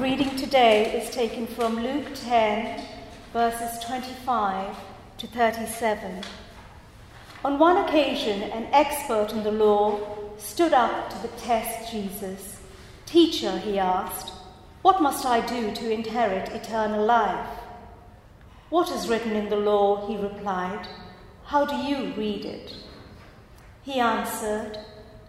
reading today is taken from Luke 10, verses 25 to 37. On one occasion, an expert in the law stood up to the test Jesus. Teacher, he asked, what must I do to inherit eternal life? What is written in the law? He replied. How do you read it? He answered,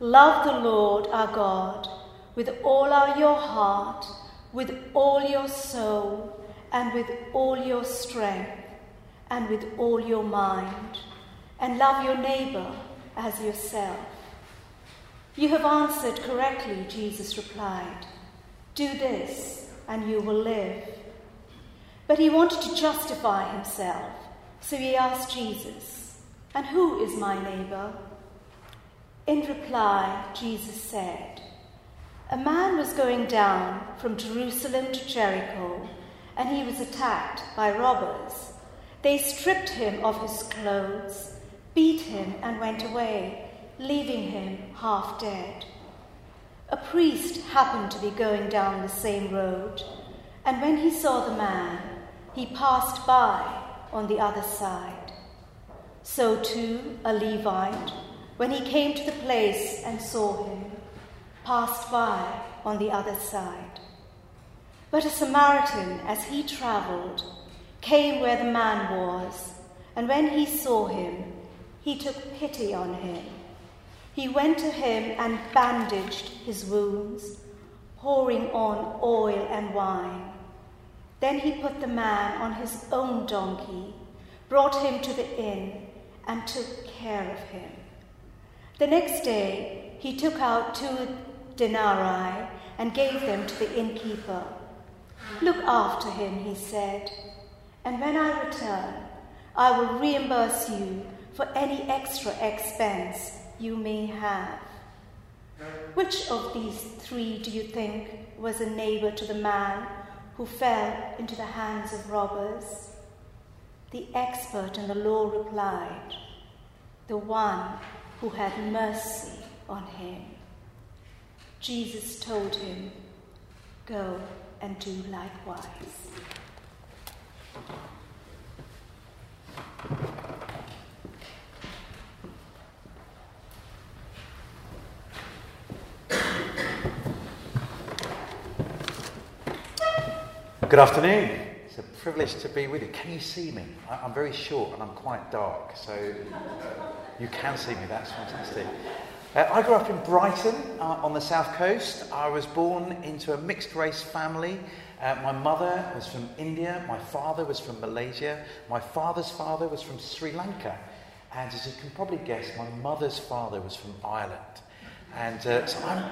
Love the Lord our God with all our, your heart, with all your soul, and with all your strength, and with all your mind, and love your neighbor as yourself. You have answered correctly, Jesus replied. Do this, and you will live. But he wanted to justify himself, so he asked Jesus, And who is my neighbor? In reply, Jesus said, A man was going down from Jerusalem to Jericho, and he was attacked by robbers. They stripped him of his clothes, beat him, and went away, leaving him half dead. A priest happened to be going down the same road, and when he saw the man, he passed by on the other side. So too a Levite, when he came to the place and saw him, passed by on the other side. But a Samaritan, as he travelled, came where the man was, and when he saw him, he took pity on him he went to him and bandaged his wounds, pouring on oil and wine. Then he put the man on his own donkey, brought him to the inn, and took care of him. The next day he took out two denarii and gave them to the innkeeper. Look after him, he said, and when I return, I will reimburse you for any extra expense you may have. Which of these three do you think was a neighbor to the man who fell into the hands of robbers? The expert in the law replied, The one who had mercy on him. Jesus told him, Go and do likewise. Good afternoon. It's a privilege to be with you. Can you see me? I'm very short and I'm quite dark, so you can see me. That's fantastic. Uh, I grew up in Brighton uh, on the south coast. I was born into a mixed race family. Uh, my mother was from India, my father was from Malaysia, my father's father was from Sri Lanka, and as you can probably guess, my mother's father was from Ireland. And uh, so I'm,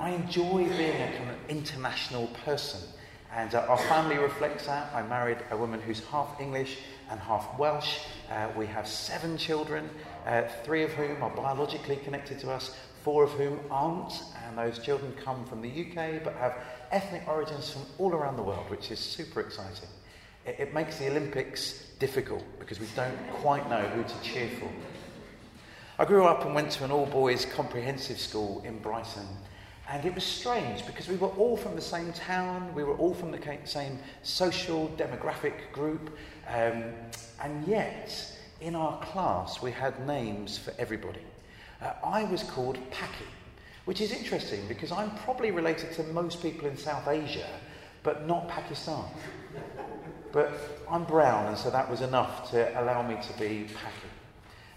I enjoy being a kind of international person. And uh, our family reflects that. I married a woman who's half English and half Welsh. Uh, we have seven children, uh, three of whom are biologically connected to us, four of whom aren't. And those children come from the UK but have ethnic origins from all around the world, which is super exciting. It, it makes the Olympics difficult because we don't quite know who to cheer for. I grew up and went to an all boys comprehensive school in Brighton. And it was strange because we were all from the same town, we were all from the same social demographic group, um, and yet in our class we had names for everybody. Uh, I was called Paki, which is interesting because I'm probably related to most people in South Asia, but not Pakistan. but I'm brown, and so that was enough to allow me to be Paki.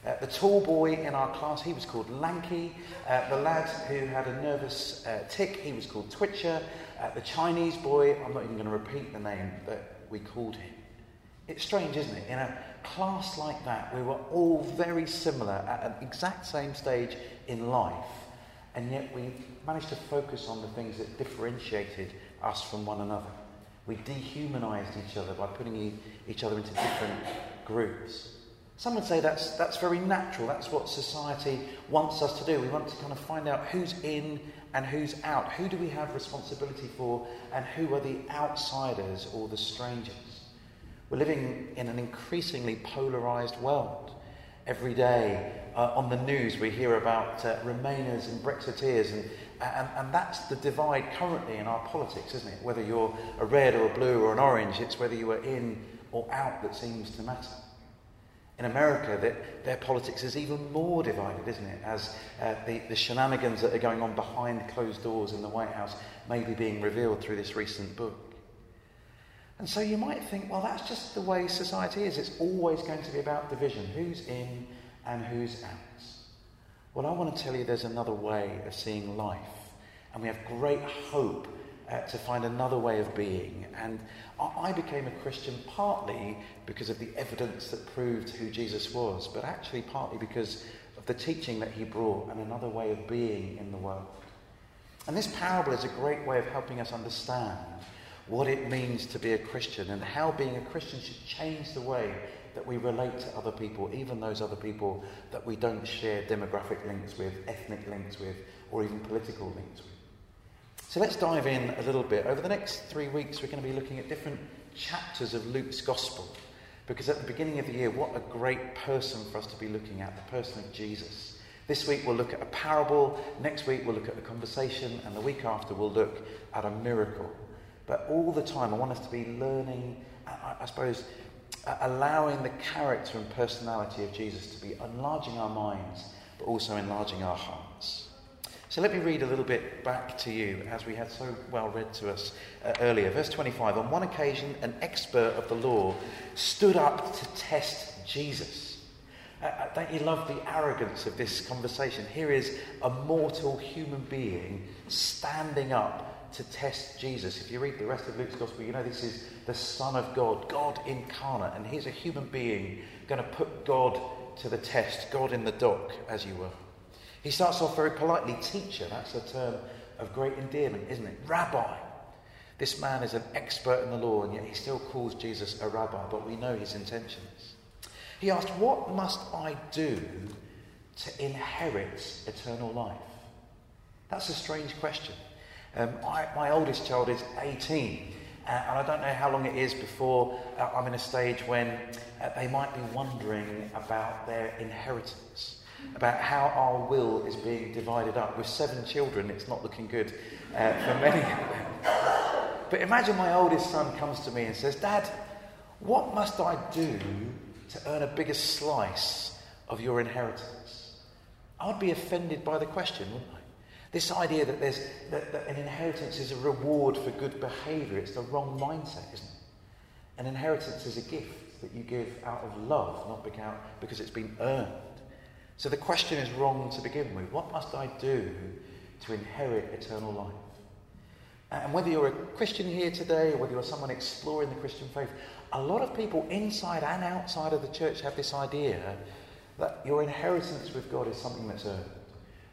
Uh, the tall boy in our class, he was called Lanky. Uh, the lad who had a nervous uh, tic, he was called Twitcher. Uh, the Chinese boy, I'm not even going to repeat the name that we called him. It's strange, isn't it? In a class like that, we were all very similar at an exact same stage in life, and yet we managed to focus on the things that differentiated us from one another. We dehumanized each other by putting each other into different groups. Some would say that's, that's very natural. That's what society wants us to do. We want to kind of find out who's in and who's out. Who do we have responsibility for, and who are the outsiders or the strangers? We're living in an increasingly polarized world. Every day uh, on the news, we hear about uh, Remainers and Brexiteers, and And, and that's the divide currently in our politics, isn't it? Whether you're a red or a blue or an orange, it's whether you are in or out that seems to matter. In America, that their politics is even more divided, isn't it? As uh, the, the shenanigans that are going on behind closed doors in the White House may be being revealed through this recent book. And so you might think, well, that's just the way society is. It's always going to be about division who's in and who's out. Well, I want to tell you there's another way of seeing life. And we have great hope uh, to find another way of being. And I became a Christian partly because of the evidence that proved who Jesus was, but actually partly because of the teaching that he brought and another way of being in the world. And this parable is a great way of helping us understand what it means to be a Christian and how being a Christian should change the way that we relate to other people, even those other people that we don't share demographic links with, ethnic links with, or even political links with. So let's dive in a little bit. Over the next three weeks, we're going to be looking at different chapters of Luke's Gospel. Because at the beginning of the year, what a great person for us to be looking at the person of Jesus. This week we'll look at a parable, next week we'll look at a conversation, and the week after we'll look at a miracle. But all the time, I want us to be learning, I, I suppose, allowing the character and personality of Jesus to be enlarging our minds, but also enlarging our hearts. So let me read a little bit back to you as we had so well read to us uh, earlier. Verse 25 On one occasion, an expert of the law stood up to test Jesus. Uh, uh, don't you love the arrogance of this conversation? Here is a mortal human being standing up to test Jesus. If you read the rest of Luke's Gospel, you know this is the Son of God, God incarnate, and he's a human being going to put God to the test, God in the dock, as you were. He starts off very politely, teacher. That's a term of great endearment, isn't it? Rabbi. This man is an expert in the law, and yet he still calls Jesus a rabbi, but we know his intentions. He asked, What must I do to inherit eternal life? That's a strange question. Um, I, my oldest child is 18, uh, and I don't know how long it is before uh, I'm in a stage when uh, they might be wondering about their inheritance about how our will is being divided up. With seven children, it's not looking good uh, for many of them. But imagine my oldest son comes to me and says, Dad, what must I do to earn a bigger slice of your inheritance? I'd be offended by the question, wouldn't I? This idea that, there's, that, that an inheritance is a reward for good behaviour, it's the wrong mindset, isn't it? An inheritance is a gift that you give out of love, not because it's been earned. So the question is wrong to begin with. What must I do to inherit eternal life? And whether you're a Christian here today or whether you're someone exploring the Christian faith, a lot of people inside and outside of the church have this idea that your inheritance with God is something that's earned.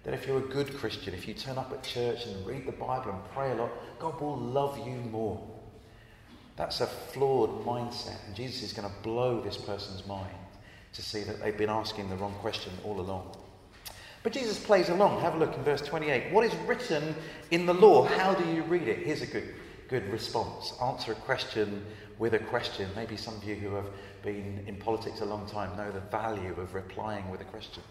That if you're a good Christian, if you turn up at church and read the Bible and pray a lot, God will love you more. That's a flawed mindset, and Jesus is going to blow this person's mind to see that they've been asking the wrong question all along. But Jesus plays along. Have a look in verse 28. What is written in the law? How do you read it? Here's a good, good response. Answer a question with a question. Maybe some of you who have been in politics a long time know the value of replying with a question.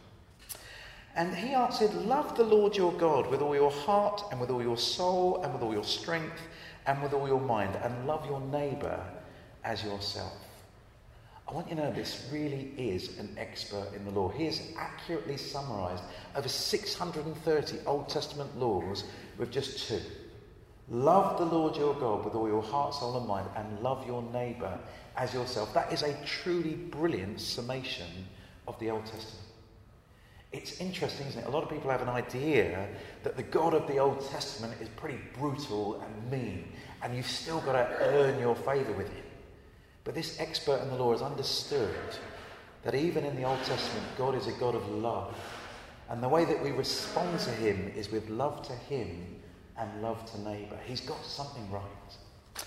And he answered, Love the Lord your God with all your heart and with all your soul and with all your strength and with all your mind, and love your neighbour as yourself. I want you to know this really is an expert in the law. He has accurately summarized over 630 Old Testament laws with just two. Love the Lord your God with all your heart, soul, and mind, and love your neighbour as yourself. That is a truly brilliant summation of the Old Testament. It's interesting, isn't it? A lot of people have an idea that the God of the Old Testament is pretty brutal and mean, and you've still got to earn your favour with him. But this expert in the law has understood that even in the Old Testament, God is a God of love. And the way that we respond to him is with love to him and love to neighbour. He's got something right.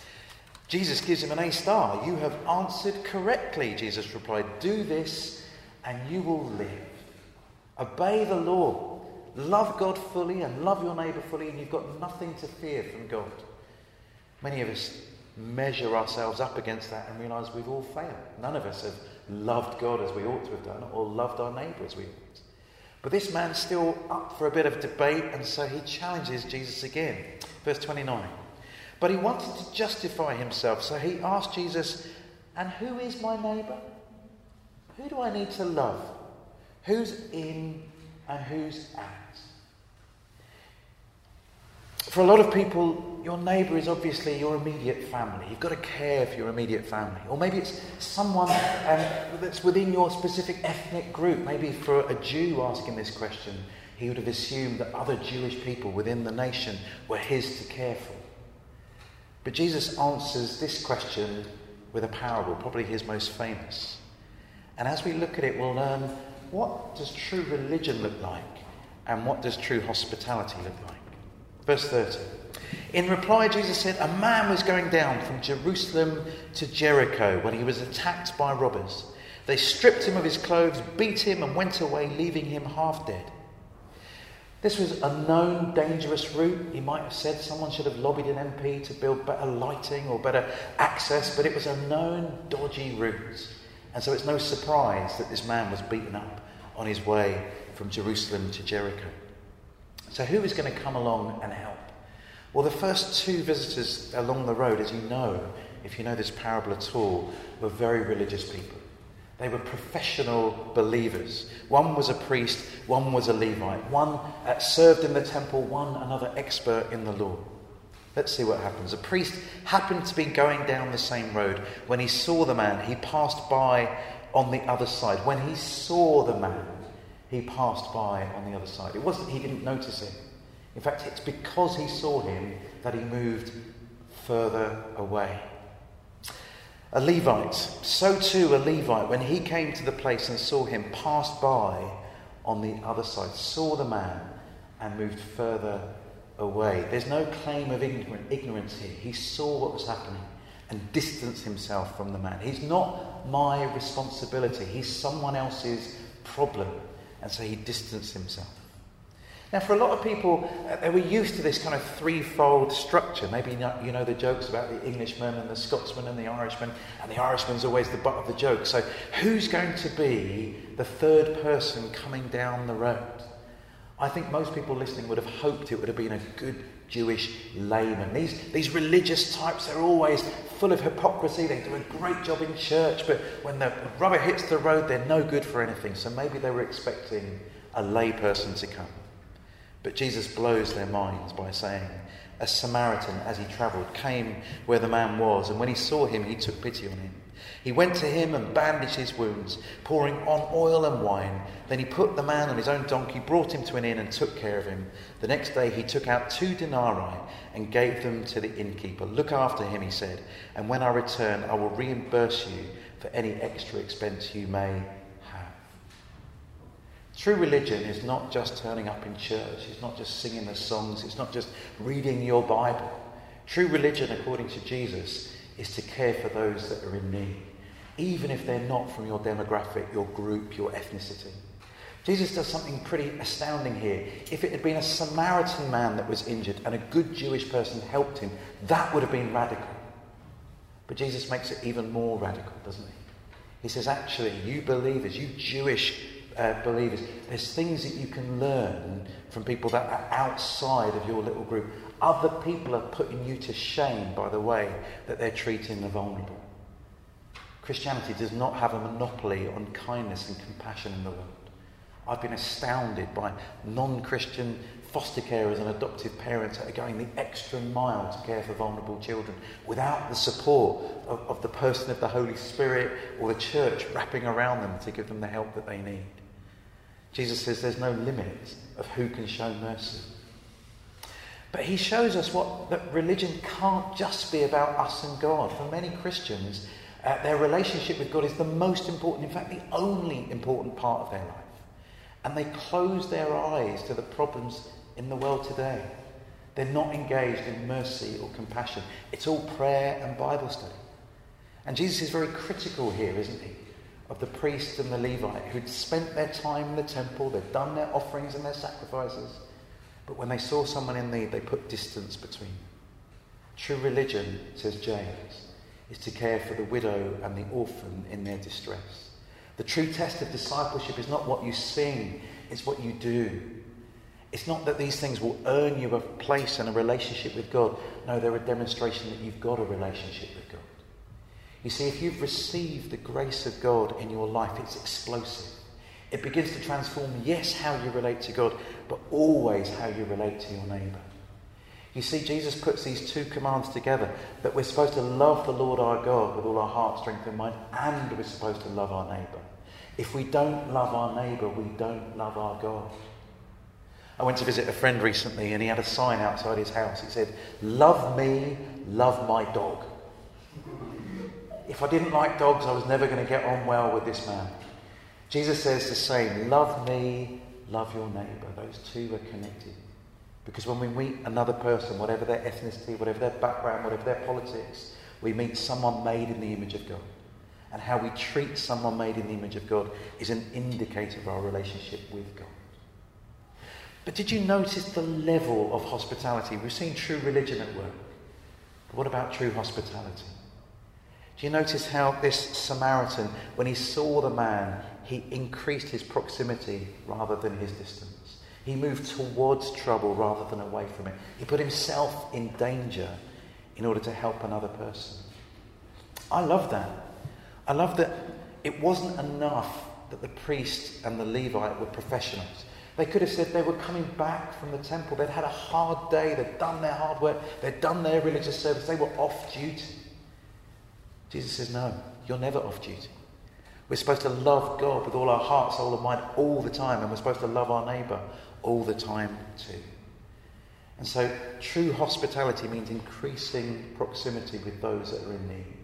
Jesus gives him an A star. You have answered correctly, Jesus replied. Do this and you will live. Obey the law. Love God fully and love your neighbour fully, and you've got nothing to fear from God. Many of us measure ourselves up against that and realize we've all failed. None of us have loved God as we ought to have done or loved our neighbour as we ought. But this man's still up for a bit of debate, and so he challenges Jesus again. Verse 29. But he wanted to justify himself, so he asked Jesus, And who is my neighbour? Who do I need to love? Who's in and who's out? For a lot of people, your neighbour is obviously your immediate family. You've got to care for your immediate family. Or maybe it's someone um, that's within your specific ethnic group. Maybe for a Jew asking this question, he would have assumed that other Jewish people within the nation were his to care for. But Jesus answers this question with a parable, probably his most famous. And as we look at it, we'll learn what does true religion look like and what does true hospitality look like. Verse 30. In reply, Jesus said, A man was going down from Jerusalem to Jericho when he was attacked by robbers. They stripped him of his clothes, beat him, and went away, leaving him half dead. This was a known dangerous route. He might have said someone should have lobbied an MP to build better lighting or better access, but it was a known dodgy route. And so it's no surprise that this man was beaten up on his way from Jerusalem to Jericho. So, who is going to come along and help? Well, the first two visitors along the road, as you know, if you know this parable at all, were very religious people. They were professional believers. One was a priest, one was a Levite. One uh, served in the temple, one another expert in the law. Let's see what happens. A priest happened to be going down the same road. When he saw the man, he passed by on the other side. When he saw the man, he passed by on the other side. It wasn't he didn't notice him. In fact, it's because he saw him that he moved further away. A Levite, so too a Levite, when he came to the place and saw him, passed by on the other side, saw the man, and moved further away. There's no claim of ignorance here. He saw what was happening and distanced himself from the man. He's not my responsibility, he's someone else's problem. And so he distanced himself. Now, for a lot of people, uh, they were used to this kind of threefold structure. Maybe you know, the jokes about the Englishman and the Scotsman and the Irishman, and the Irishman's always the butt of the joke. So, who's going to be the third person coming down the road? I think most people listening would have hoped it would have been a good Jewish layman. These, these religious types, they're always full of hypocrisy. They do a great job in church, but when the rubber hits the road, they're no good for anything. So maybe they were expecting a layperson to come. But Jesus blows their minds by saying, A Samaritan, as he travelled, came where the man was, and when he saw him, he took pity on him. He went to him and bandaged his wounds, pouring on oil and wine. Then he put the man on his own donkey, brought him to an inn, and took care of him. The next day he took out two denarii and gave them to the innkeeper. Look after him, he said, and when I return, I will reimburse you for any extra expense you may have. True religion is not just turning up in church, it's not just singing the songs, it's not just reading your Bible. True religion, according to Jesus, is to care for those that are in need, even if they're not from your demographic, your group, your ethnicity. Jesus does something pretty astounding here. If it had been a Samaritan man that was injured and a good Jewish person helped him, that would have been radical. But Jesus makes it even more radical, doesn't he? He says, actually, you believers, you Jewish uh, believers, there's things that you can learn from people that are outside of your little group. Other people are putting you to shame by the way that they're treating the vulnerable. Christianity does not have a monopoly on kindness and compassion in the world. I've been astounded by non Christian foster carers and adoptive parents that are going the extra mile to care for vulnerable children without the support of, of, the person of the Holy Spirit or the church wrapping around them to give them the help that they need. Jesus says there's no limit of who can show mercy. But he shows us what that religion can't just be about us and God. For many Christians, uh, their relationship with God is the most important, in fact, the only important part of their life. And they close their eyes to the problems in the world today. They're not engaged in mercy or compassion. It's all prayer and Bible study. And Jesus is very critical here, isn't he? Of the priest and the Levite who'd spent their time in the temple, they'd done their offerings and their sacrifices but when they saw someone in need, they put distance between. them. True religion, says James, is to care for the widow and the orphan in their distress. The true test of discipleship is not what you sing it's what you do. It's not that these things will earn you a place and a relationship with God. No, they're a demonstration that you've got a relationship with God. You see, if you've received the grace of God in your life, it's explosive. It begins to transform, yes, how you relate to God, but always how you relate to your neighbour. You see, Jesus puts these two commands together that we're supposed to love the Lord our God with all our heart, strength, and mind, and we're supposed to love our neighbour. If we don't love our neighbour, we don't love our God. I went to visit a friend recently and he had a sign outside his house. He said, Love me, love my dog. If I didn't like dogs, I was never going to get on well with this man. Jesus says the same love me, love your neighbour. Those two are connected. Because when we meet another person, whatever their ethnicity, whatever their background, whatever their politics, we meet someone made in the image of God. And how we treat someone made in the image of God is an indicator of our relationship with God. But did you notice the level of hospitality? We've seen true religion at work. But what about true hospitality? Do you notice how this Samaritan, when he saw the man, he increased his proximity rather than his distance? He moved towards trouble rather than away from it. He put himself in danger in order to help another person. I love that. I love that it wasn't enough that the priest and the Levite were professionals. They could have said they were coming back from the temple. They'd had a hard day. They'd done their hard work. They'd done their religious service. They were off duty. Jesus says, No, you're never off duty. We're supposed to love God with all our heart, soul, and mind all the time, and we're supposed to love our neighbour all the time too. And so, true hospitality means increasing proximity with those that are in need.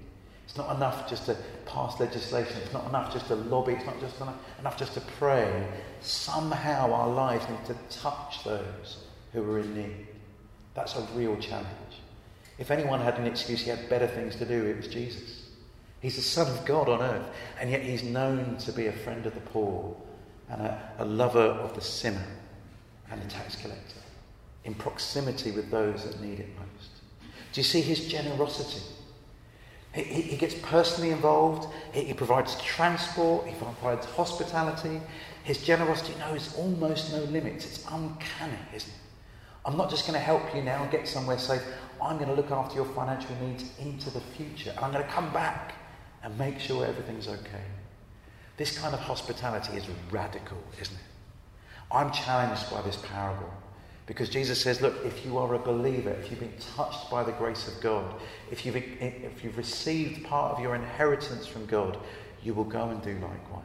It's not enough just to pass legislation. It's not enough just to lobby. It's not just enough, enough just to pray. Somehow our lives need to touch those who are in need. That's a real challenge. If anyone had an excuse, he had better things to do, it was Jesus. He's the Son of God on earth, and yet he's known to be a friend of the poor and a, a lover of the sinner and the tax collector, in proximity with those that need it most. Do you see his generosity? He, he, gets personally involved, he, he, provides transport, he provides hospitality. His generosity knows almost no limits. It's uncanny, isn't it? I'm not just going to help you now get somewhere safe. I'm going to look after your financial needs into the future. And I'm going to come back and make sure everything's okay. This kind of hospitality is radical, isn't it? I'm challenged by this parable because Jesus says, look, if you are a believer, if you've been touched by the grace of God, if you've, if you've received part of your inheritance from God, you will go and do likewise.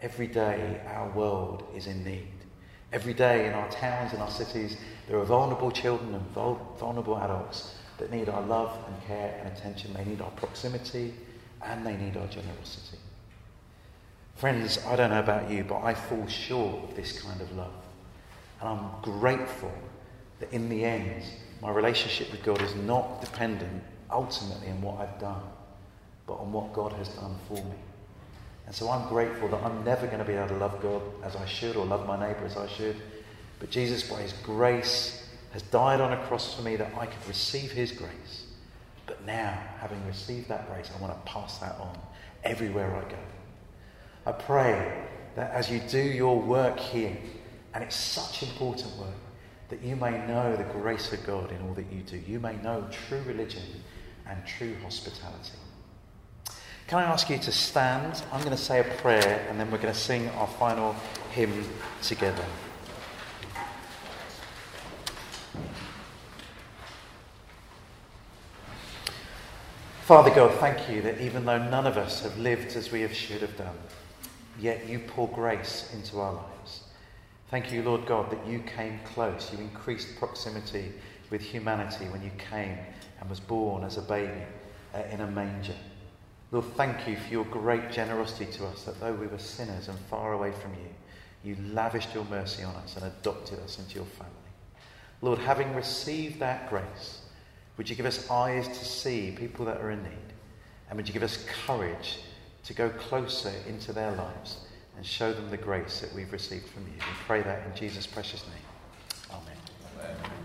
Every day, our world is in need. Every day in our towns, in our cities, there are vulnerable children and vulnerable adults that need our love and care and attention. They need our proximity and they need our generosity. Friends, I don't know about you, but I fall short of this kind of love. And I'm grateful that in the end, my relationship with God is not dependent ultimately on what I've done, but on what God has done for me. And so I'm grateful that I'm never going to be able to love God as I should or love my neighbour as I should. But Jesus, by his grace, has died on a cross for me that I could receive his grace. But now, having received that grace, I want to pass that on everywhere I go. I pray that as you do your work here, and it's such important work, that you may know the grace of God in all that you do. You may know true religion and true hospitality. Can I ask you to stand? I'm going to say a prayer and then we're going to sing our final hymn together. Father God, thank you that even though none of us have lived as we have should have done, yet you pour grace into our lives. Thank you, Lord God, that you came close. You increased proximity with humanity when you came and was born as a baby uh, in a manger. Lord, thank you for your great generosity to us, that though we were sinners and far away from you, you lavished your mercy on us and adopted us into your family. Lord, having received that grace, would you give us eyes to see people that are in need? And would you give us courage to go closer into their lives and show them the grace that we've received from you? We pray that in Jesus' precious name. Amen. Amen.